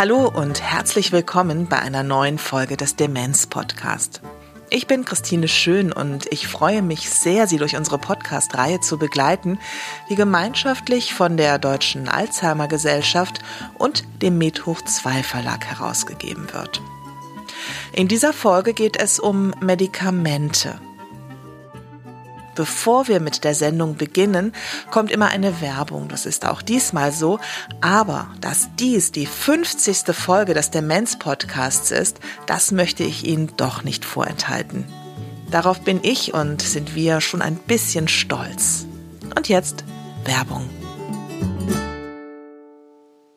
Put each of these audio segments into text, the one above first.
Hallo und herzlich willkommen bei einer neuen Folge des Demenz Podcast. Ich bin Christine Schön und ich freue mich sehr, Sie durch unsere Podcast-Reihe zu begleiten, die gemeinschaftlich von der Deutschen Alzheimer Gesellschaft und dem Medhoch 2 Verlag herausgegeben wird. In dieser Folge geht es um Medikamente. Bevor wir mit der Sendung beginnen, kommt immer eine Werbung. Das ist auch diesmal so. Aber dass dies die 50. Folge des Demenz-Podcasts ist, das möchte ich Ihnen doch nicht vorenthalten. Darauf bin ich und sind wir schon ein bisschen stolz. Und jetzt Werbung.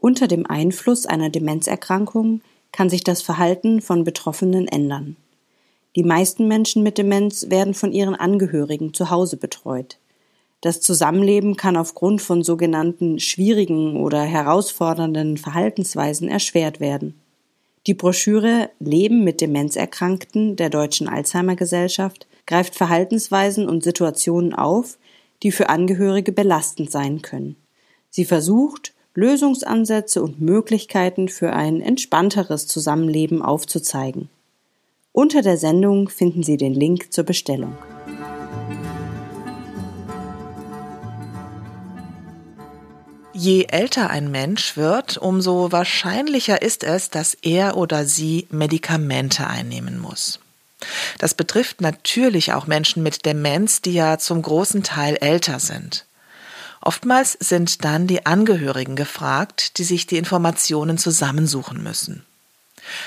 Unter dem Einfluss einer Demenzerkrankung kann sich das Verhalten von Betroffenen ändern. Die meisten Menschen mit Demenz werden von ihren Angehörigen zu Hause betreut. Das Zusammenleben kann aufgrund von sogenannten schwierigen oder herausfordernden Verhaltensweisen erschwert werden. Die Broschüre Leben mit Demenzerkrankten der Deutschen Alzheimer Gesellschaft greift Verhaltensweisen und Situationen auf, die für Angehörige belastend sein können. Sie versucht, Lösungsansätze und Möglichkeiten für ein entspannteres Zusammenleben aufzuzeigen. Unter der Sendung finden Sie den Link zur Bestellung. Je älter ein Mensch wird, umso wahrscheinlicher ist es, dass er oder sie Medikamente einnehmen muss. Das betrifft natürlich auch Menschen mit Demenz, die ja zum großen Teil älter sind. Oftmals sind dann die Angehörigen gefragt, die sich die Informationen zusammensuchen müssen.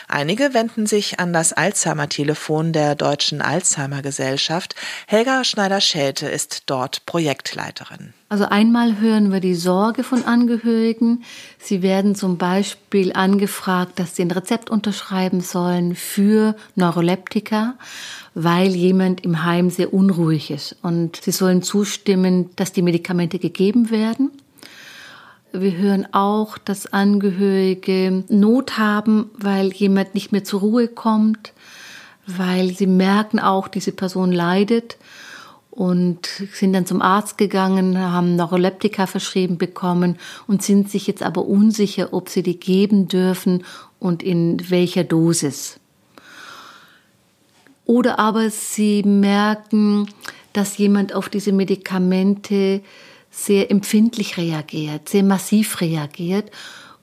Einige wenden sich an das Alzheimer-Telefon der Deutschen Alzheimer Gesellschaft. Helga Schneider-Schelte ist dort Projektleiterin. Also einmal hören wir die Sorge von Angehörigen. Sie werden zum Beispiel angefragt, dass sie ein Rezept unterschreiben sollen für Neuroleptika, weil jemand im Heim sehr unruhig ist. Und sie sollen zustimmen, dass die Medikamente gegeben werden. Wir hören auch, dass Angehörige Not haben, weil jemand nicht mehr zur Ruhe kommt, weil sie merken auch, diese Person leidet und sind dann zum Arzt gegangen, haben Neuroleptika verschrieben bekommen und sind sich jetzt aber unsicher, ob sie die geben dürfen und in welcher Dosis. Oder aber sie merken, dass jemand auf diese Medikamente sehr empfindlich reagiert, sehr massiv reagiert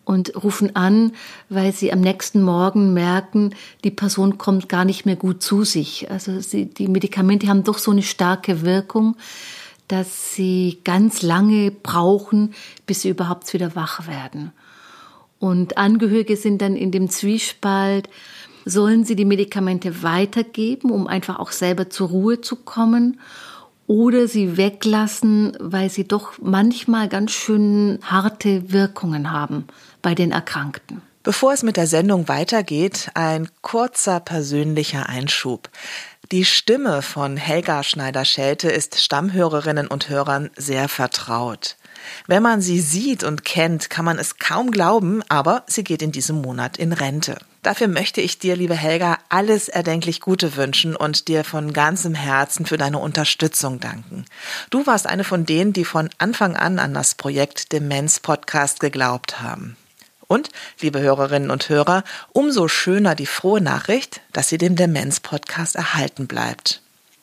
und rufen an, weil sie am nächsten Morgen merken, die Person kommt gar nicht mehr gut zu sich. Also sie, die Medikamente haben doch so eine starke Wirkung, dass sie ganz lange brauchen, bis sie überhaupt wieder wach werden. Und Angehörige sind dann in dem Zwiespalt, sollen sie die Medikamente weitergeben, um einfach auch selber zur Ruhe zu kommen? Oder sie weglassen, weil sie doch manchmal ganz schön harte Wirkungen haben bei den Erkrankten. Bevor es mit der Sendung weitergeht, ein kurzer persönlicher Einschub. Die Stimme von Helga Schneider-Schelte ist Stammhörerinnen und Hörern sehr vertraut. Wenn man sie sieht und kennt, kann man es kaum glauben, aber sie geht in diesem Monat in Rente. Dafür möchte ich dir, liebe Helga, alles erdenklich Gute wünschen und dir von ganzem Herzen für deine Unterstützung danken. Du warst eine von denen, die von Anfang an an das Projekt Demenz Podcast geglaubt haben. Und, liebe Hörerinnen und Hörer, umso schöner die frohe Nachricht, dass sie dem Demenz Podcast erhalten bleibt.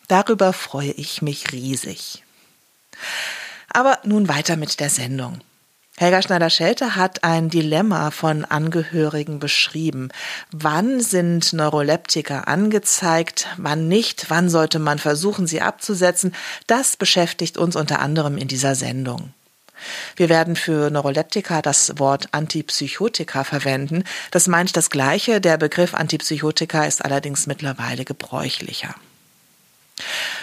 Darüber freue ich mich riesig. Aber nun weiter mit der Sendung. Helga Schneider-Schelte hat ein Dilemma von Angehörigen beschrieben. Wann sind Neuroleptika angezeigt, wann nicht, wann sollte man versuchen, sie abzusetzen? Das beschäftigt uns unter anderem in dieser Sendung. Wir werden für Neuroleptika das Wort Antipsychotika verwenden. Das meint das Gleiche. Der Begriff Antipsychotika ist allerdings mittlerweile gebräuchlicher.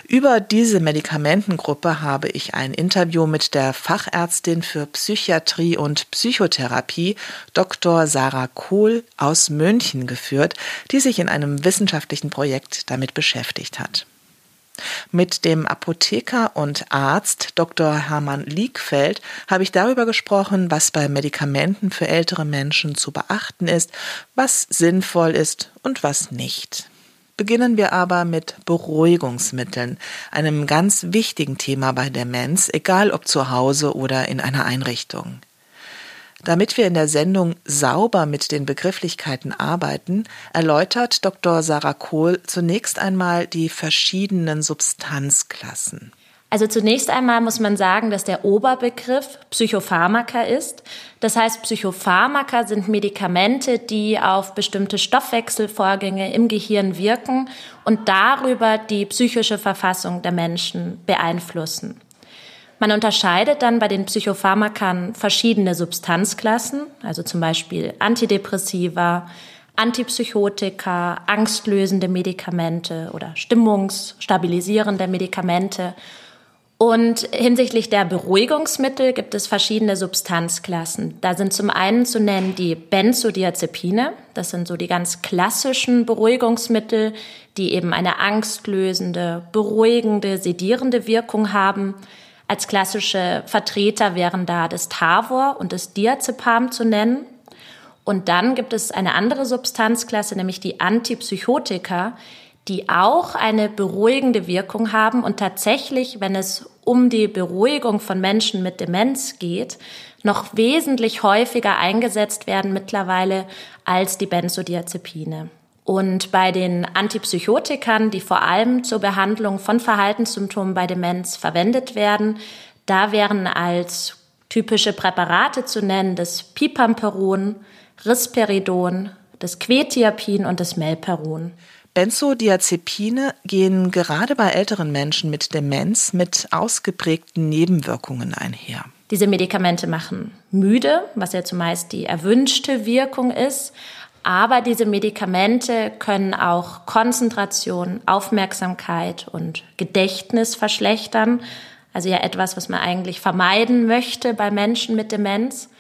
Über diese Medikamentengruppe habe ich ein Interview mit der Fachärztin für Psychiatrie und Psychotherapie Dr. Sarah Kohl aus München geführt, die sich in einem wissenschaftlichen Projekt damit beschäftigt hat. Mit dem Apotheker und Arzt Dr. Hermann Liegfeld habe ich darüber gesprochen, was bei Medikamenten für ältere Menschen zu beachten ist, was sinnvoll ist und was nicht. Beginnen wir aber mit Beruhigungsmitteln, einem ganz wichtigen Thema bei Demenz, egal ob zu Hause oder in einer Einrichtung. Damit wir in der Sendung sauber mit den Begrifflichkeiten arbeiten, erläutert Dr. Sarah Kohl zunächst einmal die verschiedenen Substanzklassen. Also zunächst einmal muss man sagen, dass der Oberbegriff Psychopharmaka ist. Das heißt, Psychopharmaka sind Medikamente, die auf bestimmte Stoffwechselvorgänge im Gehirn wirken und darüber die psychische Verfassung der Menschen beeinflussen. Man unterscheidet dann bei den Psychopharmakern verschiedene Substanzklassen, also zum Beispiel Antidepressiva, Antipsychotika, angstlösende Medikamente oder stimmungsstabilisierende Medikamente und hinsichtlich der Beruhigungsmittel gibt es verschiedene Substanzklassen. Da sind zum einen zu nennen die Benzodiazepine. Das sind so die ganz klassischen Beruhigungsmittel, die eben eine angstlösende, beruhigende, sedierende Wirkung haben. Als klassische Vertreter wären da das Tavor und das Diazepam zu nennen. Und dann gibt es eine andere Substanzklasse, nämlich die Antipsychotika, die auch eine beruhigende Wirkung haben und tatsächlich, wenn es um die Beruhigung von Menschen mit Demenz geht, noch wesentlich häufiger eingesetzt werden mittlerweile als die Benzodiazepine. Und bei den Antipsychotikern, die vor allem zur Behandlung von Verhaltenssymptomen bei Demenz verwendet werden, da wären als typische Präparate zu nennen das Pipamperon, Risperidon, das Quetiapin und das Melperon. Benzodiazepine gehen gerade bei älteren Menschen mit Demenz mit ausgeprägten Nebenwirkungen einher. Diese Medikamente machen müde, was ja zumeist die erwünschte Wirkung ist. Aber diese Medikamente können auch Konzentration, Aufmerksamkeit und Gedächtnis verschlechtern. Also ja etwas, was man eigentlich vermeiden möchte bei Menschen mit Demenz.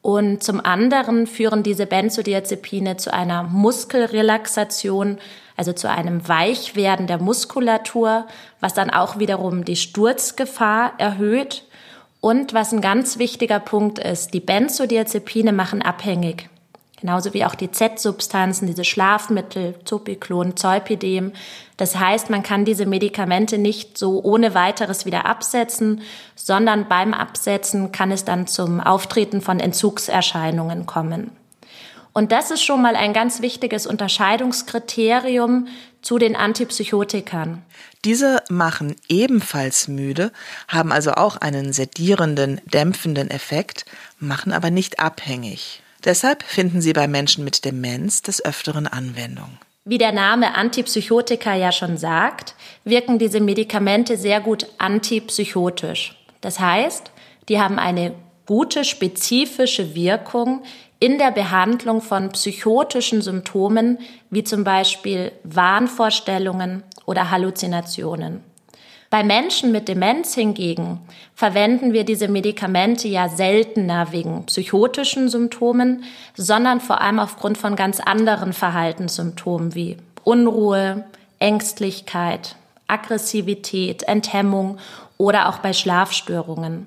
Und zum anderen führen diese Benzodiazepine zu einer Muskelrelaxation, also zu einem Weichwerden der Muskulatur, was dann auch wiederum die Sturzgefahr erhöht. Und was ein ganz wichtiger Punkt ist, die Benzodiazepine machen abhängig. Genauso wie auch die Z-Substanzen, diese Schlafmittel, Zopiklon, Zolpidem. Das heißt, man kann diese Medikamente nicht so ohne weiteres wieder absetzen, sondern beim Absetzen kann es dann zum Auftreten von Entzugserscheinungen kommen. Und das ist schon mal ein ganz wichtiges Unterscheidungskriterium zu den Antipsychotikern. Diese machen ebenfalls müde, haben also auch einen sedierenden, dämpfenden Effekt, machen aber nicht abhängig. Deshalb finden sie bei Menschen mit Demenz des Öfteren Anwendung. Wie der Name Antipsychotika ja schon sagt, wirken diese Medikamente sehr gut antipsychotisch. Das heißt, die haben eine gute spezifische Wirkung in der Behandlung von psychotischen Symptomen wie zum Beispiel Wahnvorstellungen oder Halluzinationen. Bei Menschen mit Demenz hingegen verwenden wir diese Medikamente ja seltener wegen psychotischen Symptomen, sondern vor allem aufgrund von ganz anderen Verhaltenssymptomen wie Unruhe, Ängstlichkeit, Aggressivität, Enthemmung oder auch bei Schlafstörungen.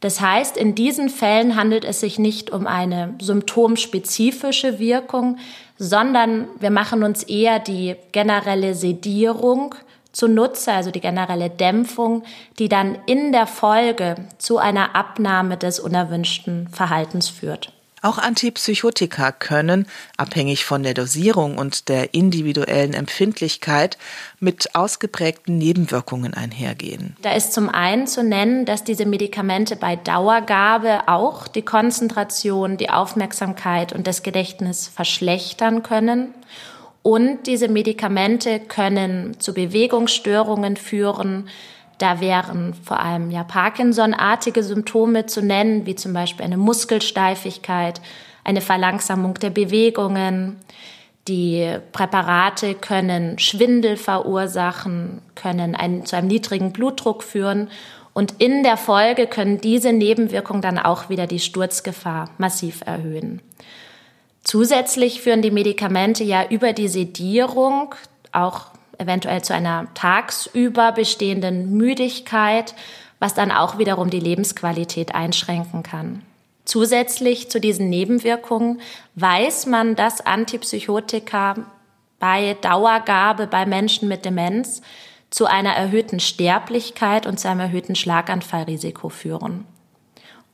Das heißt, in diesen Fällen handelt es sich nicht um eine symptomspezifische Wirkung, sondern wir machen uns eher die generelle Sedierung zunutze, also die generelle Dämpfung, die dann in der Folge zu einer Abnahme des unerwünschten Verhaltens führt. Auch Antipsychotika können, abhängig von der Dosierung und der individuellen Empfindlichkeit, mit ausgeprägten Nebenwirkungen einhergehen. Da ist zum einen zu nennen, dass diese Medikamente bei Dauergabe auch die Konzentration, die Aufmerksamkeit und das Gedächtnis verschlechtern können. Und diese Medikamente können zu Bewegungsstörungen führen, da wären vor allem ja Parkinson-artige Symptome zu nennen, wie zum Beispiel eine Muskelsteifigkeit, eine Verlangsamung der Bewegungen. Die Präparate können Schwindel verursachen, können einen, zu einem niedrigen Blutdruck führen und in der Folge können diese Nebenwirkungen dann auch wieder die Sturzgefahr massiv erhöhen. Zusätzlich führen die Medikamente ja über die Sedierung auch eventuell zu einer tagsüber bestehenden Müdigkeit, was dann auch wiederum die Lebensqualität einschränken kann. Zusätzlich zu diesen Nebenwirkungen weiß man, dass Antipsychotika bei Dauergabe bei Menschen mit Demenz zu einer erhöhten Sterblichkeit und zu einem erhöhten Schlaganfallrisiko führen.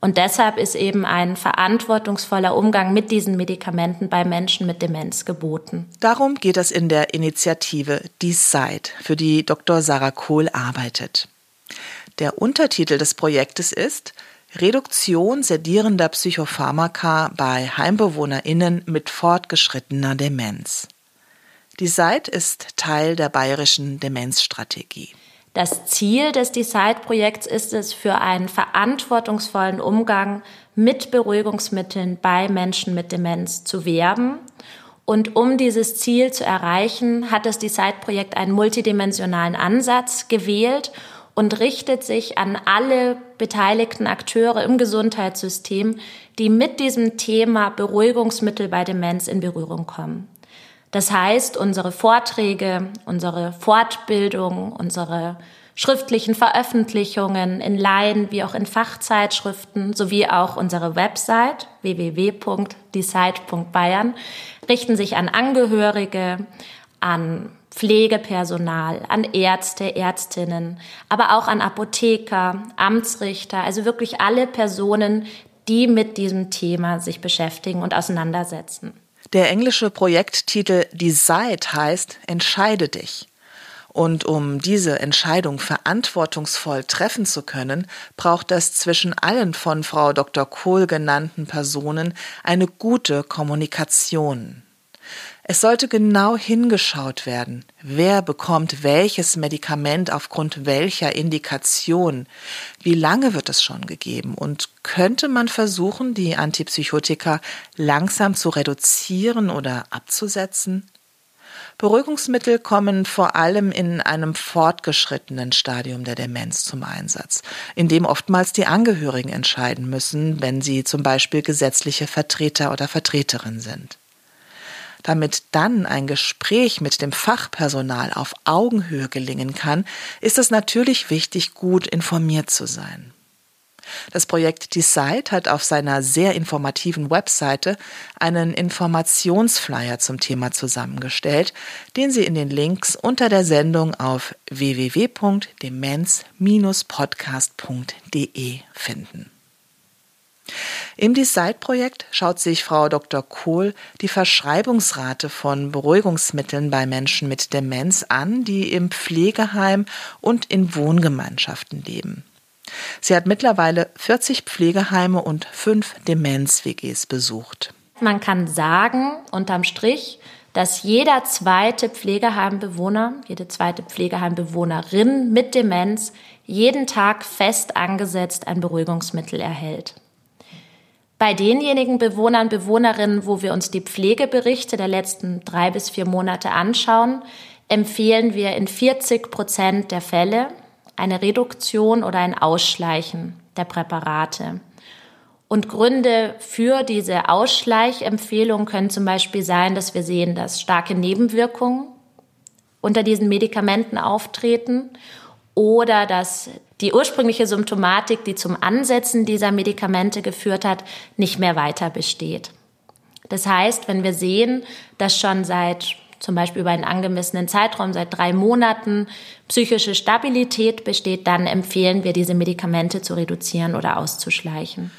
Und deshalb ist eben ein verantwortungsvoller Umgang mit diesen Medikamenten bei Menschen mit Demenz geboten. Darum geht es in der Initiative Decide, für die Dr. Sarah Kohl arbeitet. Der Untertitel des Projektes ist Reduktion sedierender Psychopharmaka bei HeimbewohnerInnen mit fortgeschrittener Demenz. Die Decide ist Teil der bayerischen Demenzstrategie. Das Ziel des Decide-Projekts ist es, für einen verantwortungsvollen Umgang mit Beruhigungsmitteln bei Menschen mit Demenz zu werben. Und um dieses Ziel zu erreichen, hat das Decide-Projekt einen multidimensionalen Ansatz gewählt und richtet sich an alle beteiligten Akteure im Gesundheitssystem, die mit diesem Thema Beruhigungsmittel bei Demenz in Berührung kommen. Das heißt, unsere Vorträge, unsere Fortbildung, unsere schriftlichen Veröffentlichungen in Laien wie auch in Fachzeitschriften sowie auch unsere Website www.decide.bayern richten sich an Angehörige, an Pflegepersonal, an Ärzte, Ärztinnen, aber auch an Apotheker, Amtsrichter, also wirklich alle Personen, die mit diesem Thema sich beschäftigen und auseinandersetzen. Der englische Projekttitel Decide heißt Entscheide dich. Und um diese Entscheidung verantwortungsvoll treffen zu können, braucht es zwischen allen von Frau Dr. Kohl genannten Personen eine gute Kommunikation. Es sollte genau hingeschaut werden, wer bekommt welches Medikament aufgrund welcher Indikation, wie lange wird es schon gegeben und könnte man versuchen, die Antipsychotika langsam zu reduzieren oder abzusetzen? Beruhigungsmittel kommen vor allem in einem fortgeschrittenen Stadium der Demenz zum Einsatz, in dem oftmals die Angehörigen entscheiden müssen, wenn sie zum Beispiel gesetzliche Vertreter oder Vertreterin sind. Damit dann ein Gespräch mit dem Fachpersonal auf Augenhöhe gelingen kann, ist es natürlich wichtig, gut informiert zu sein. Das Projekt Decide hat auf seiner sehr informativen Webseite einen Informationsflyer zum Thema zusammengestellt, den Sie in den Links unter der Sendung auf www.demenz-podcast.de finden. Im Decide-Projekt schaut sich Frau Dr. Kohl die Verschreibungsrate von Beruhigungsmitteln bei Menschen mit Demenz an, die im Pflegeheim und in Wohngemeinschaften leben. Sie hat mittlerweile 40 Pflegeheime und fünf Demenz-WGs besucht. Man kann sagen, unterm Strich, dass jeder zweite Pflegeheimbewohner, jede zweite Pflegeheimbewohnerin mit Demenz jeden Tag fest angesetzt ein Beruhigungsmittel erhält. Bei denjenigen Bewohnern, Bewohnerinnen, wo wir uns die Pflegeberichte der letzten drei bis vier Monate anschauen, empfehlen wir in 40 Prozent der Fälle eine Reduktion oder ein Ausschleichen der Präparate. Und Gründe für diese Ausschleichempfehlung können zum Beispiel sein, dass wir sehen, dass starke Nebenwirkungen unter diesen Medikamenten auftreten oder dass die ursprüngliche Symptomatik, die zum Ansetzen dieser Medikamente geführt hat, nicht mehr weiter besteht. Das heißt, wenn wir sehen, dass schon seit zum Beispiel über einen angemessenen Zeitraum seit drei Monaten psychische Stabilität besteht, dann empfehlen wir, diese Medikamente zu reduzieren oder auszuschleichen.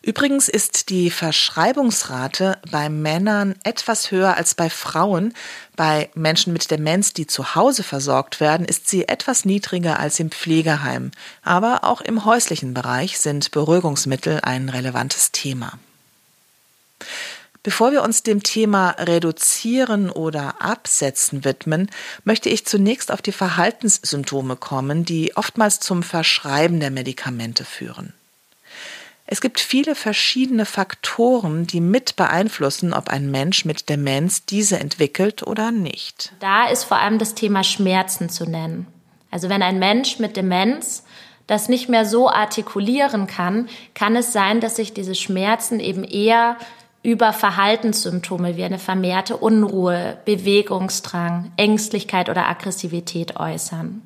Übrigens ist die Verschreibungsrate bei Männern etwas höher als bei Frauen. Bei Menschen mit Demenz, die zu Hause versorgt werden, ist sie etwas niedriger als im Pflegeheim. Aber auch im häuslichen Bereich sind Beruhigungsmittel ein relevantes Thema. Bevor wir uns dem Thema Reduzieren oder Absetzen widmen, möchte ich zunächst auf die Verhaltenssymptome kommen, die oftmals zum Verschreiben der Medikamente führen. Es gibt viele verschiedene Faktoren, die mit beeinflussen, ob ein Mensch mit Demenz diese entwickelt oder nicht. Da ist vor allem das Thema Schmerzen zu nennen. Also wenn ein Mensch mit Demenz das nicht mehr so artikulieren kann, kann es sein, dass sich diese Schmerzen eben eher über Verhaltenssymptome wie eine vermehrte Unruhe, Bewegungsdrang, Ängstlichkeit oder Aggressivität äußern.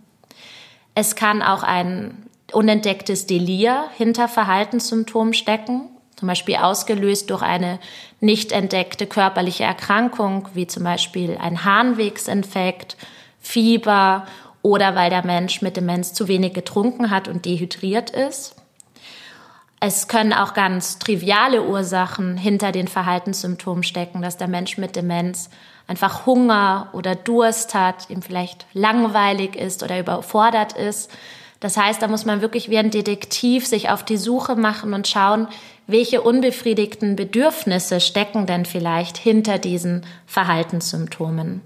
Es kann auch ein unentdecktes Delir hinter Verhaltenssymptomen stecken, zum Beispiel ausgelöst durch eine nicht entdeckte körperliche Erkrankung, wie zum Beispiel ein Harnwegsinfekt, Fieber oder weil der Mensch mit Demenz zu wenig getrunken hat und dehydriert ist. Es können auch ganz triviale Ursachen hinter den Verhaltenssymptomen stecken, dass der Mensch mit Demenz einfach Hunger oder Durst hat, ihm vielleicht langweilig ist oder überfordert ist. Das heißt, da muss man wirklich wie ein Detektiv sich auf die Suche machen und schauen, welche unbefriedigten Bedürfnisse stecken denn vielleicht hinter diesen Verhaltenssymptomen.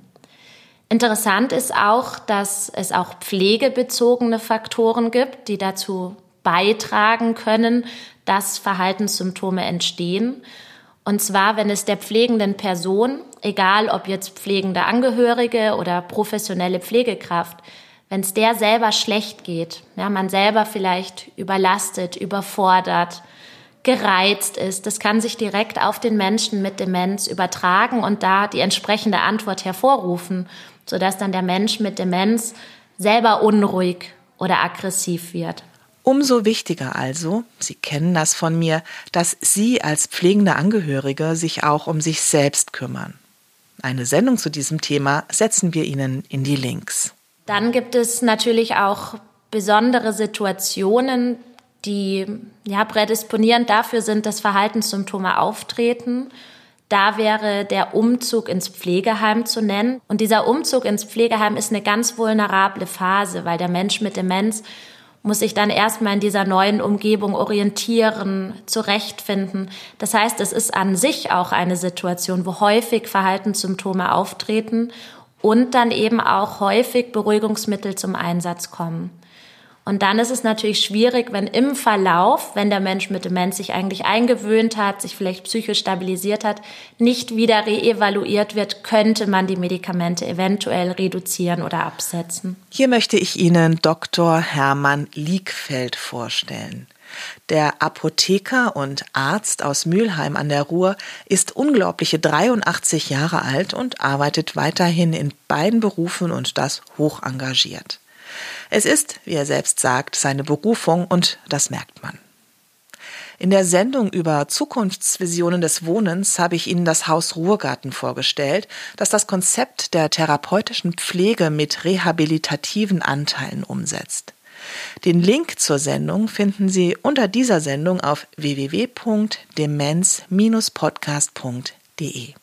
Interessant ist auch, dass es auch pflegebezogene Faktoren gibt, die dazu beitragen können, dass Verhaltenssymptome entstehen. Und zwar, wenn es der pflegenden Person, egal ob jetzt pflegende Angehörige oder professionelle Pflegekraft, wenn es der selber schlecht geht, ja, man selber vielleicht überlastet, überfordert, gereizt ist, das kann sich direkt auf den Menschen mit Demenz übertragen und da die entsprechende Antwort hervorrufen, sodass dann der Mensch mit Demenz selber unruhig oder aggressiv wird. Umso wichtiger also, Sie kennen das von mir, dass Sie als pflegende Angehörige sich auch um sich selbst kümmern. Eine Sendung zu diesem Thema setzen wir Ihnen in die Links. Dann gibt es natürlich auch besondere Situationen, die ja prädisponierend dafür sind, dass Verhaltenssymptome auftreten. Da wäre der Umzug ins Pflegeheim zu nennen. Und dieser Umzug ins Pflegeheim ist eine ganz vulnerable Phase, weil der Mensch mit Demenz muss sich dann erstmal in dieser neuen Umgebung orientieren, zurechtfinden. Das heißt, es ist an sich auch eine Situation, wo häufig Verhaltenssymptome auftreten und dann eben auch häufig Beruhigungsmittel zum Einsatz kommen. Und dann ist es natürlich schwierig, wenn im Verlauf, wenn der Mensch mit Demenz sich eigentlich eingewöhnt hat, sich vielleicht psychisch stabilisiert hat, nicht wieder reevaluiert wird, könnte man die Medikamente eventuell reduzieren oder absetzen. Hier möchte ich Ihnen Dr. Hermann Liegfeld vorstellen. Der Apotheker und Arzt aus Mülheim an der Ruhr ist unglaubliche 83 Jahre alt und arbeitet weiterhin in beiden Berufen und das hoch engagiert. Es ist, wie er selbst sagt, seine Berufung und das merkt man. In der Sendung über Zukunftsvisionen des Wohnens habe ich Ihnen das Haus Ruhrgarten vorgestellt, das das Konzept der therapeutischen Pflege mit rehabilitativen Anteilen umsetzt. Den Link zur Sendung finden Sie unter dieser Sendung auf www.demenz-podcast.de.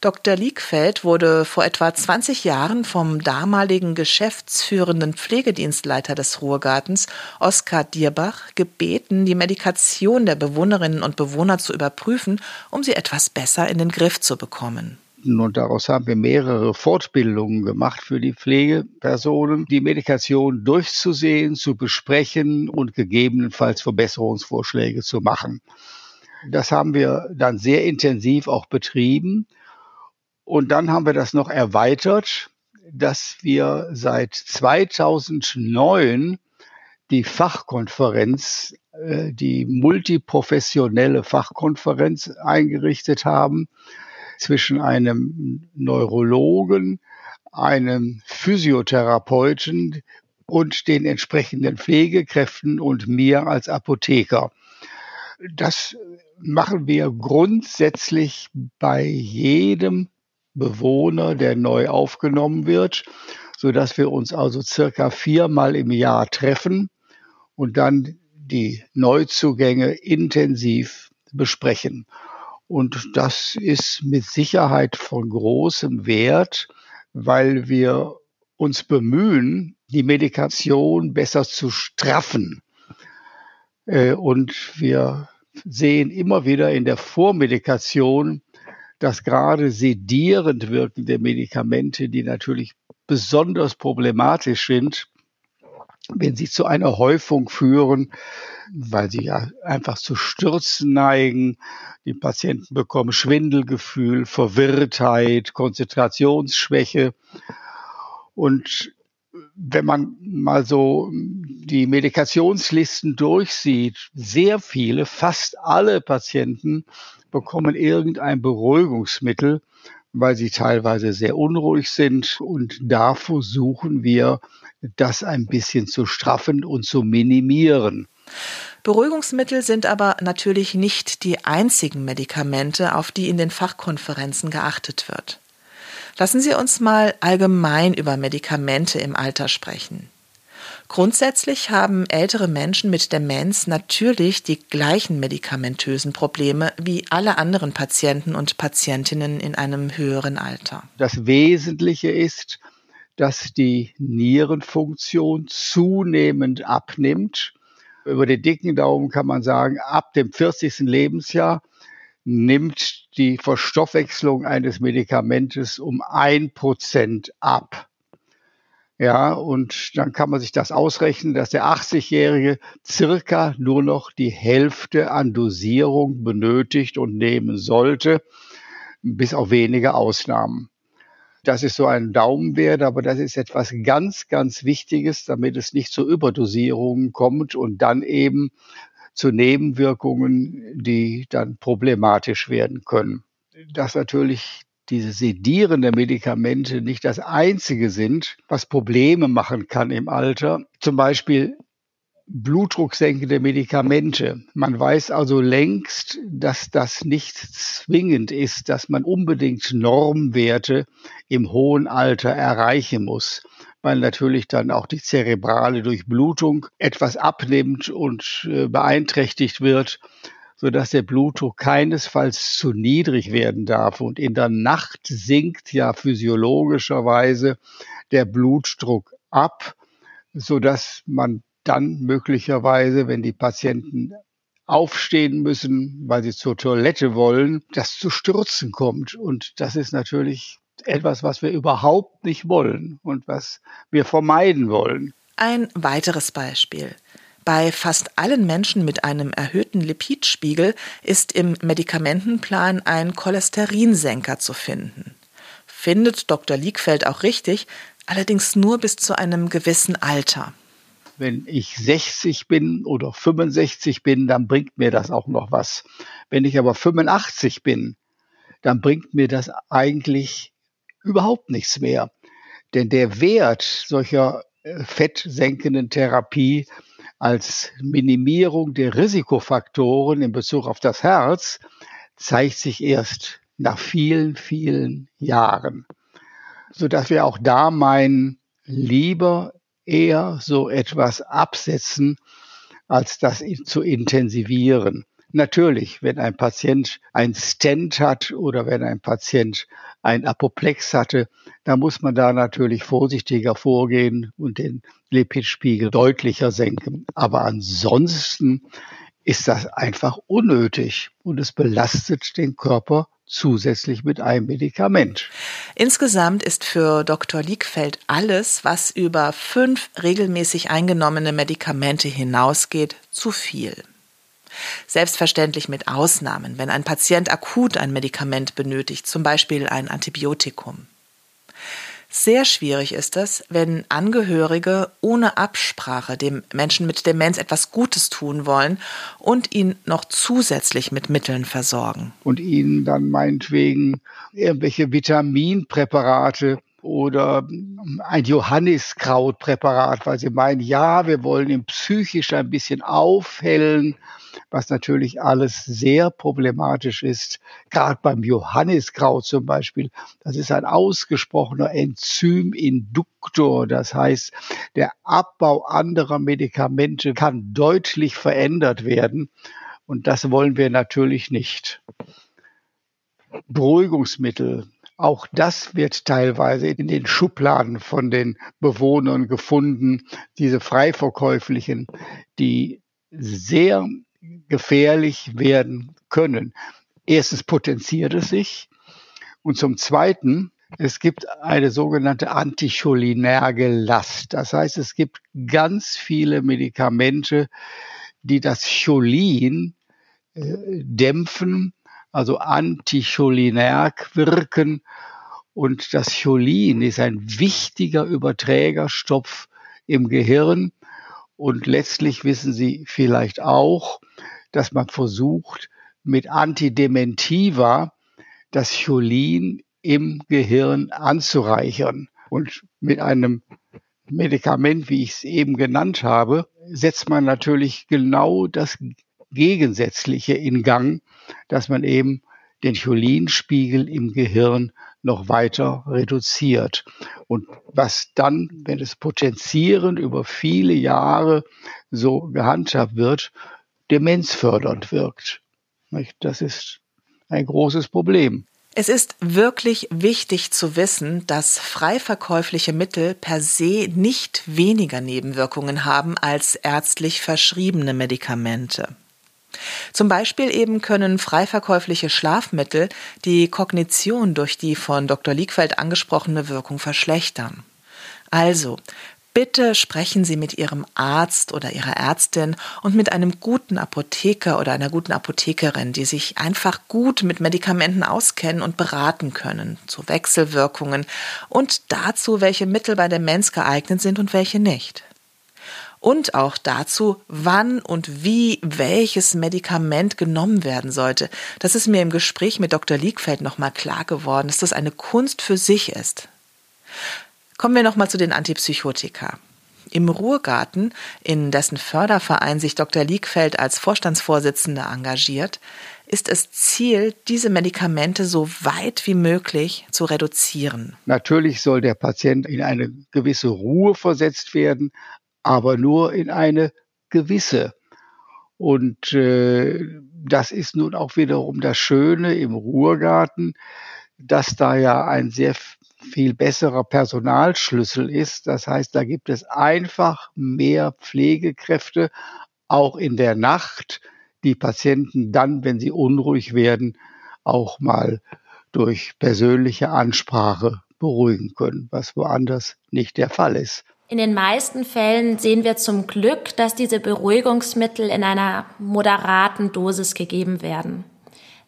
Dr. Liegfeld wurde vor etwa 20 Jahren vom damaligen geschäftsführenden Pflegedienstleiter des Ruhrgartens, Oskar Dierbach, gebeten, die Medikation der Bewohnerinnen und Bewohner zu überprüfen, um sie etwas besser in den Griff zu bekommen. Und daraus haben wir mehrere Fortbildungen gemacht für die Pflegepersonen, die Medikation durchzusehen, zu besprechen und gegebenenfalls Verbesserungsvorschläge zu machen. Das haben wir dann sehr intensiv auch betrieben. Und dann haben wir das noch erweitert, dass wir seit 2009 die Fachkonferenz, äh, die multiprofessionelle Fachkonferenz eingerichtet haben zwischen einem Neurologen, einem Physiotherapeuten und den entsprechenden Pflegekräften und mir als Apotheker. Das machen wir grundsätzlich bei jedem Bewohner, der neu aufgenommen wird, so dass wir uns also circa viermal im Jahr treffen und dann die Neuzugänge intensiv besprechen. Und das ist mit Sicherheit von großem Wert, weil wir uns bemühen, die Medikation besser zu straffen. Äh, und wir sehen immer wieder in der Vormedikation dass gerade sedierend wirkende Medikamente, die natürlich besonders problematisch sind, wenn sie zu einer Häufung führen, weil sie ja einfach zu Stürzen neigen. Die Patienten bekommen Schwindelgefühl, Verwirrtheit, Konzentrationsschwäche. Und wenn man mal so die Medikationslisten durchsieht, sehr viele, fast alle Patienten bekommen irgendein Beruhigungsmittel, weil sie teilweise sehr unruhig sind. Und da versuchen wir, das ein bisschen zu straffen und zu minimieren. Beruhigungsmittel sind aber natürlich nicht die einzigen Medikamente, auf die in den Fachkonferenzen geachtet wird. Lassen Sie uns mal allgemein über Medikamente im Alter sprechen. Grundsätzlich haben ältere Menschen mit Demenz natürlich die gleichen medikamentösen Probleme wie alle anderen Patienten und Patientinnen in einem höheren Alter. Das Wesentliche ist, dass die Nierenfunktion zunehmend abnimmt. Über den dicken Daumen kann man sagen, ab dem 40. Lebensjahr nimmt die Verstoffwechslung eines Medikamentes um ein Prozent ab. Ja, und dann kann man sich das ausrechnen, dass der 80-Jährige circa nur noch die Hälfte an Dosierung benötigt und nehmen sollte, bis auf wenige Ausnahmen. Das ist so ein Daumenwert, aber das ist etwas ganz, ganz Wichtiges, damit es nicht zu Überdosierungen kommt und dann eben zu Nebenwirkungen, die dann problematisch werden können. Dass natürlich diese sedierende Medikamente nicht das einzige sind, was Probleme machen kann im Alter. Zum Beispiel blutdrucksenkende Medikamente. Man weiß also längst, dass das nicht zwingend ist, dass man unbedingt Normwerte im hohen Alter erreichen muss, weil natürlich dann auch die zerebrale Durchblutung etwas abnimmt und äh, beeinträchtigt wird so dass der Blutdruck keinesfalls zu niedrig werden darf. Und in der Nacht sinkt ja physiologischerweise der Blutdruck ab, so dass man dann möglicherweise, wenn die Patienten aufstehen müssen, weil sie zur Toilette wollen, das zu Stürzen kommt. Und das ist natürlich etwas, was wir überhaupt nicht wollen und was wir vermeiden wollen. Ein weiteres Beispiel. Bei fast allen Menschen mit einem erhöhten Lipidspiegel ist im Medikamentenplan ein Cholesterinsenker zu finden. Findet Dr. Liegfeld auch richtig, allerdings nur bis zu einem gewissen Alter. Wenn ich 60 bin oder 65 bin, dann bringt mir das auch noch was. Wenn ich aber 85 bin, dann bringt mir das eigentlich überhaupt nichts mehr. Denn der Wert solcher äh, fettsenkenden Therapie als Minimierung der Risikofaktoren in Bezug auf das Herz zeigt sich erst nach vielen, vielen Jahren, so dass wir auch da meinen, lieber eher so etwas absetzen, als das zu intensivieren. Natürlich, wenn ein Patient ein Stent hat oder wenn ein Patient ein Apoplex hatte, dann muss man da natürlich vorsichtiger vorgehen und den Lipidspiegel deutlicher senken. Aber ansonsten ist das einfach unnötig und es belastet den Körper zusätzlich mit einem Medikament. Insgesamt ist für Dr. Liegfeld alles, was über fünf regelmäßig eingenommene Medikamente hinausgeht, zu viel. Selbstverständlich mit Ausnahmen, wenn ein Patient akut ein Medikament benötigt, zum Beispiel ein Antibiotikum. Sehr schwierig ist es, wenn Angehörige ohne Absprache dem Menschen mit Demenz etwas Gutes tun wollen und ihn noch zusätzlich mit Mitteln versorgen. Und ihnen dann meinetwegen irgendwelche Vitaminpräparate oder ein Johanniskrautpräparat, weil sie meinen, ja, wir wollen ihn psychisch ein bisschen aufhellen was natürlich alles sehr problematisch ist. Gerade beim Johanniskraut zum Beispiel. Das ist ein ausgesprochener Enzyminduktor. Das heißt, der Abbau anderer Medikamente kann deutlich verändert werden. Und das wollen wir natürlich nicht. Beruhigungsmittel, auch das wird teilweise in den Schubladen von den Bewohnern gefunden, diese freiverkäuflichen, die sehr gefährlich werden können. Erstens potenziert es sich und zum Zweiten, es gibt eine sogenannte anticholinerge Last. Das heißt, es gibt ganz viele Medikamente, die das Cholin äh, dämpfen, also anticholinerg wirken. Und das Cholin ist ein wichtiger Überträgerstoff im Gehirn. Und letztlich wissen Sie vielleicht auch, dass man versucht, mit Antidementiva das Cholin im Gehirn anzureichern. Und mit einem Medikament, wie ich es eben genannt habe, setzt man natürlich genau das Gegensätzliche in Gang, dass man eben den Cholinspiegel im Gehirn noch weiter reduziert. Und was dann, wenn es potenzierend über viele Jahre so gehandhabt wird, demenzfördernd wirkt. Das ist ein großes Problem. Es ist wirklich wichtig zu wissen, dass frei verkäufliche Mittel per se nicht weniger Nebenwirkungen haben als ärztlich verschriebene Medikamente. Zum Beispiel eben können freiverkäufliche Schlafmittel die Kognition durch die von Dr. Liegfeld angesprochene Wirkung verschlechtern. Also, bitte sprechen Sie mit Ihrem Arzt oder Ihrer Ärztin und mit einem guten Apotheker oder einer guten Apothekerin, die sich einfach gut mit Medikamenten auskennen und beraten können zu Wechselwirkungen und dazu, welche Mittel bei Demenz geeignet sind und welche nicht und auch dazu, wann und wie welches Medikament genommen werden sollte. Das ist mir im Gespräch mit Dr. Liegfeld nochmal klar geworden, dass das eine Kunst für sich ist. Kommen wir nochmal zu den Antipsychotika. Im Ruhrgarten, in dessen Förderverein sich Dr. Liegfeld als Vorstandsvorsitzender engagiert, ist es Ziel, diese Medikamente so weit wie möglich zu reduzieren. Natürlich soll der Patient in eine gewisse Ruhe versetzt werden, aber nur in eine gewisse. Und äh, das ist nun auch wiederum das Schöne im Ruhrgarten, dass da ja ein sehr viel besserer Personalschlüssel ist. Das heißt, da gibt es einfach mehr Pflegekräfte, auch in der Nacht, die Patienten dann, wenn sie unruhig werden, auch mal durch persönliche Ansprache beruhigen können, was woanders nicht der Fall ist. In den meisten Fällen sehen wir zum Glück, dass diese Beruhigungsmittel in einer moderaten Dosis gegeben werden.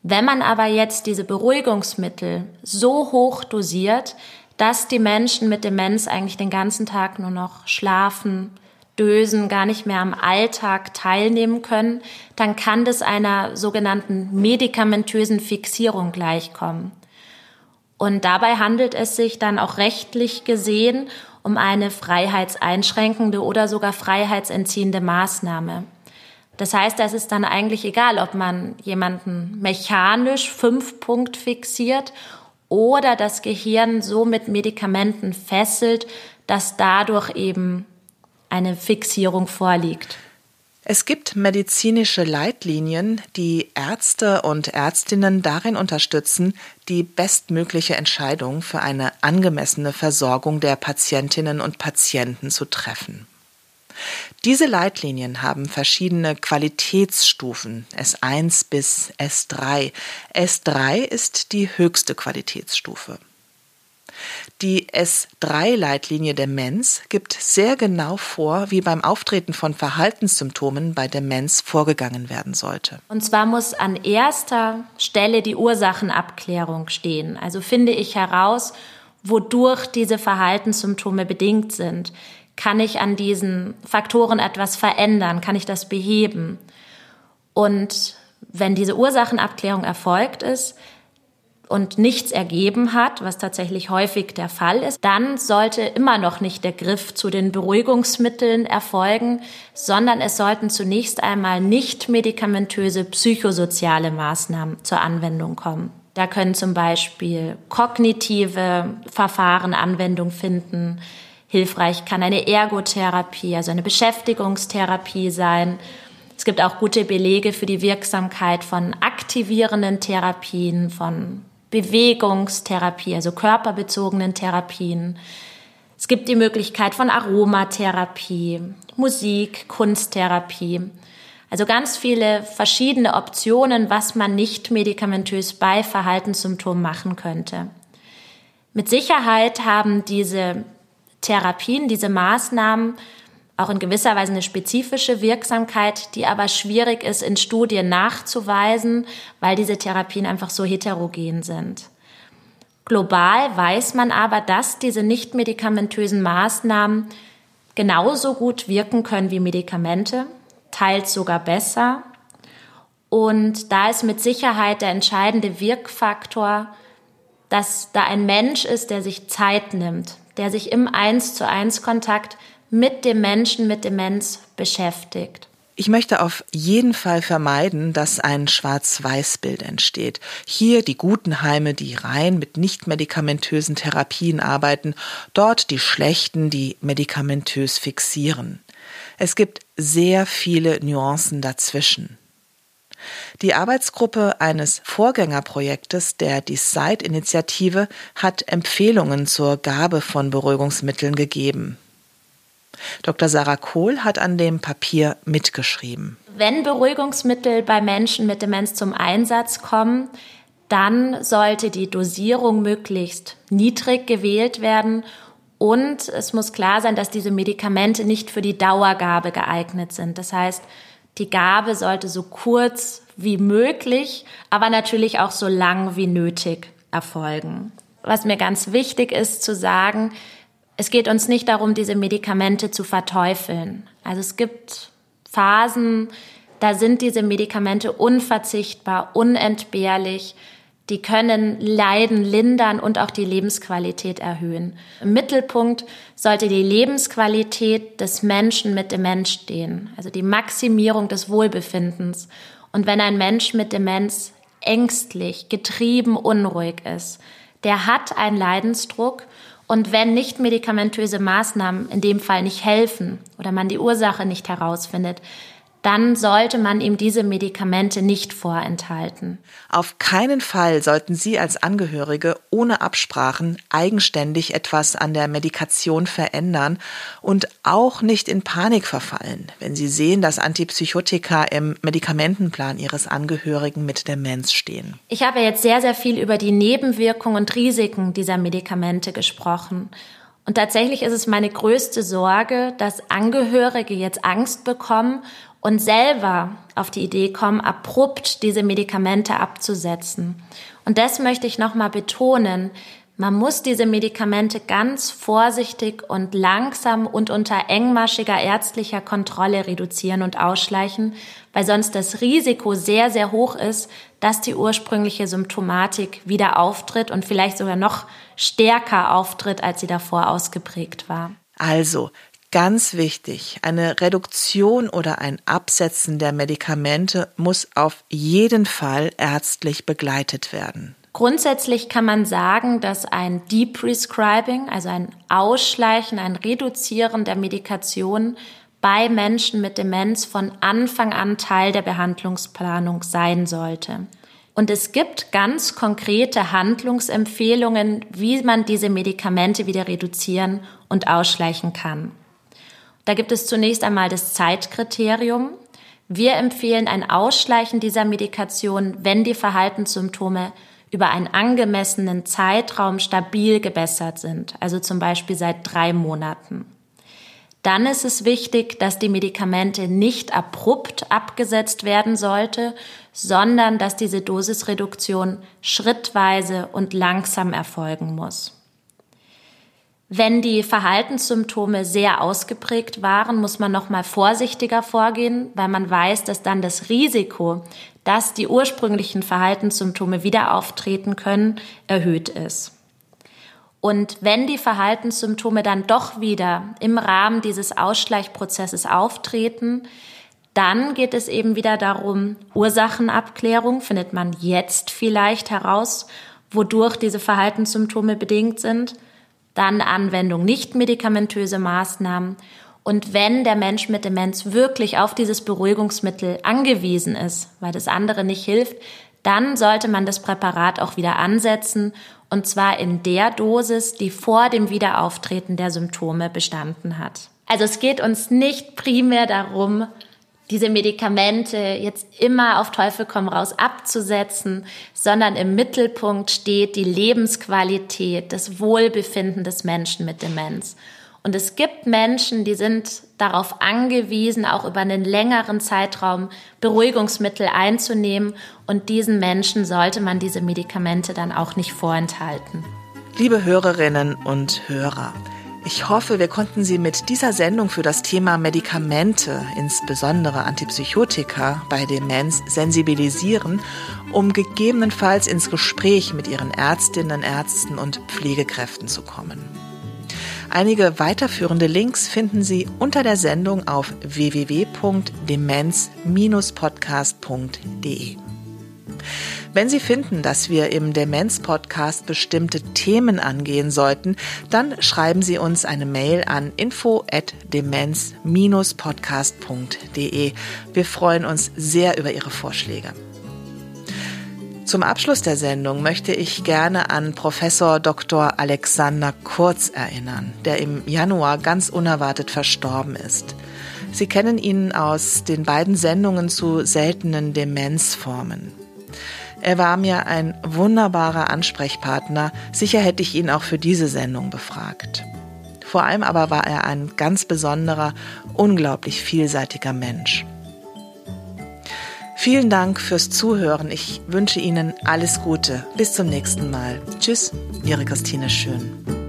Wenn man aber jetzt diese Beruhigungsmittel so hoch dosiert, dass die Menschen mit Demenz eigentlich den ganzen Tag nur noch schlafen, dösen, gar nicht mehr am Alltag teilnehmen können, dann kann das einer sogenannten medikamentösen Fixierung gleichkommen. Und dabei handelt es sich dann auch rechtlich gesehen um eine freiheitseinschränkende oder sogar freiheitsentziehende Maßnahme. Das heißt, es ist dann eigentlich egal, ob man jemanden mechanisch fünf Punkt fixiert oder das Gehirn so mit Medikamenten fesselt, dass dadurch eben eine Fixierung vorliegt. Es gibt medizinische Leitlinien, die Ärzte und Ärztinnen darin unterstützen, die bestmögliche Entscheidung für eine angemessene Versorgung der Patientinnen und Patienten zu treffen. Diese Leitlinien haben verschiedene Qualitätsstufen S1 bis S3. S3 ist die höchste Qualitätsstufe. Die S3-Leitlinie Demenz gibt sehr genau vor, wie beim Auftreten von Verhaltenssymptomen bei Demenz vorgegangen werden sollte. Und zwar muss an erster Stelle die Ursachenabklärung stehen. Also finde ich heraus, wodurch diese Verhaltenssymptome bedingt sind. Kann ich an diesen Faktoren etwas verändern? Kann ich das beheben? Und wenn diese Ursachenabklärung erfolgt ist, und nichts ergeben hat, was tatsächlich häufig der Fall ist, dann sollte immer noch nicht der Griff zu den Beruhigungsmitteln erfolgen, sondern es sollten zunächst einmal nicht medikamentöse psychosoziale Maßnahmen zur Anwendung kommen. Da können zum Beispiel kognitive Verfahren Anwendung finden. Hilfreich kann eine Ergotherapie, also eine Beschäftigungstherapie sein. Es gibt auch gute Belege für die Wirksamkeit von aktivierenden Therapien, von Bewegungstherapie, also körperbezogenen Therapien. Es gibt die Möglichkeit von Aromatherapie, Musik, Kunsttherapie. Also ganz viele verschiedene Optionen, was man nicht medikamentös bei Verhaltenssymptomen machen könnte. Mit Sicherheit haben diese Therapien, diese Maßnahmen auch in gewisser Weise eine spezifische Wirksamkeit, die aber schwierig ist in Studien nachzuweisen, weil diese Therapien einfach so heterogen sind. Global weiß man aber, dass diese nicht medikamentösen Maßnahmen genauso gut wirken können wie Medikamente, teils sogar besser. Und da ist mit Sicherheit der entscheidende Wirkfaktor, dass da ein Mensch ist, der sich Zeit nimmt, der sich im Eins zu eins Kontakt mit dem Menschen mit Demenz beschäftigt. Ich möchte auf jeden Fall vermeiden, dass ein Schwarz-Weiß-Bild entsteht. Hier die guten Heime, die rein mit nicht medikamentösen Therapien arbeiten, dort die schlechten, die medikamentös fixieren. Es gibt sehr viele Nuancen dazwischen. Die Arbeitsgruppe eines Vorgängerprojektes der Decide-Initiative hat Empfehlungen zur Gabe von Beruhigungsmitteln gegeben. Dr. Sarah Kohl hat an dem Papier mitgeschrieben. Wenn Beruhigungsmittel bei Menschen mit Demenz zum Einsatz kommen, dann sollte die Dosierung möglichst niedrig gewählt werden und es muss klar sein, dass diese Medikamente nicht für die Dauergabe geeignet sind. Das heißt, die Gabe sollte so kurz wie möglich, aber natürlich auch so lang wie nötig erfolgen. Was mir ganz wichtig ist zu sagen, es geht uns nicht darum, diese Medikamente zu verteufeln. Also es gibt Phasen, da sind diese Medikamente unverzichtbar, unentbehrlich. Die können Leiden lindern und auch die Lebensqualität erhöhen. Im Mittelpunkt sollte die Lebensqualität des Menschen mit Demenz stehen, also die Maximierung des Wohlbefindens. Und wenn ein Mensch mit Demenz ängstlich, getrieben, unruhig ist, der hat einen Leidensdruck und wenn nicht medikamentöse Maßnahmen in dem Fall nicht helfen oder man die Ursache nicht herausfindet, dann sollte man ihm diese Medikamente nicht vorenthalten. Auf keinen Fall sollten Sie als Angehörige ohne Absprachen eigenständig etwas an der Medikation verändern und auch nicht in Panik verfallen, wenn Sie sehen, dass Antipsychotika im Medikamentenplan Ihres Angehörigen mit Demenz stehen. Ich habe jetzt sehr, sehr viel über die Nebenwirkungen und Risiken dieser Medikamente gesprochen. Und tatsächlich ist es meine größte Sorge, dass Angehörige jetzt Angst bekommen und selber auf die Idee kommen, abrupt diese Medikamente abzusetzen. Und das möchte ich nochmal betonen. Man muss diese Medikamente ganz vorsichtig und langsam und unter engmaschiger ärztlicher Kontrolle reduzieren und ausschleichen, weil sonst das Risiko sehr, sehr hoch ist, dass die ursprüngliche Symptomatik wieder auftritt und vielleicht sogar noch stärker auftritt, als sie davor ausgeprägt war. Also, Ganz wichtig, eine Reduktion oder ein Absetzen der Medikamente muss auf jeden Fall ärztlich begleitet werden. Grundsätzlich kann man sagen, dass ein Deprescribing, also ein Ausschleichen, ein Reduzieren der Medikation bei Menschen mit Demenz von Anfang an Teil der Behandlungsplanung sein sollte. Und es gibt ganz konkrete Handlungsempfehlungen, wie man diese Medikamente wieder reduzieren und ausschleichen kann. Da gibt es zunächst einmal das Zeitkriterium. Wir empfehlen ein Ausschleichen dieser Medikation, wenn die Verhaltenssymptome über einen angemessenen Zeitraum stabil gebessert sind, also zum Beispiel seit drei Monaten. Dann ist es wichtig, dass die Medikamente nicht abrupt abgesetzt werden sollte, sondern dass diese Dosisreduktion schrittweise und langsam erfolgen muss. Wenn die Verhaltenssymptome sehr ausgeprägt waren, muss man noch mal vorsichtiger vorgehen, weil man weiß, dass dann das Risiko, dass die ursprünglichen Verhaltenssymptome wieder auftreten können, erhöht ist. Und wenn die Verhaltenssymptome dann doch wieder im Rahmen dieses Ausschleichprozesses auftreten, dann geht es eben wieder darum, Ursachenabklärung findet man jetzt vielleicht heraus, wodurch diese Verhaltenssymptome bedingt sind dann Anwendung nicht medikamentöse Maßnahmen und wenn der Mensch mit Demenz wirklich auf dieses Beruhigungsmittel angewiesen ist, weil das andere nicht hilft, dann sollte man das Präparat auch wieder ansetzen und zwar in der Dosis, die vor dem Wiederauftreten der Symptome bestanden hat. Also es geht uns nicht primär darum, diese Medikamente jetzt immer auf Teufel komm raus abzusetzen, sondern im Mittelpunkt steht die Lebensqualität, das Wohlbefinden des Menschen mit Demenz. Und es gibt Menschen, die sind darauf angewiesen, auch über einen längeren Zeitraum Beruhigungsmittel einzunehmen. Und diesen Menschen sollte man diese Medikamente dann auch nicht vorenthalten. Liebe Hörerinnen und Hörer, ich hoffe, wir konnten Sie mit dieser Sendung für das Thema Medikamente, insbesondere Antipsychotika bei Demenz, sensibilisieren, um gegebenenfalls ins Gespräch mit Ihren Ärztinnen, Ärzten und Pflegekräften zu kommen. Einige weiterführende Links finden Sie unter der Sendung auf www.demenz-podcast.de. Wenn Sie finden, dass wir im Demenz-Podcast bestimmte Themen angehen sollten, dann schreiben Sie uns eine Mail an info@demenz-podcast.de. Wir freuen uns sehr über Ihre Vorschläge. Zum Abschluss der Sendung möchte ich gerne an Professor Dr. Alexander Kurz erinnern, der im Januar ganz unerwartet verstorben ist. Sie kennen ihn aus den beiden Sendungen zu seltenen Demenzformen. Er war mir ein wunderbarer Ansprechpartner. Sicher hätte ich ihn auch für diese Sendung befragt. Vor allem aber war er ein ganz besonderer, unglaublich vielseitiger Mensch. Vielen Dank fürs Zuhören. Ich wünsche Ihnen alles Gute. Bis zum nächsten Mal. Tschüss, Ihre Christine Schön.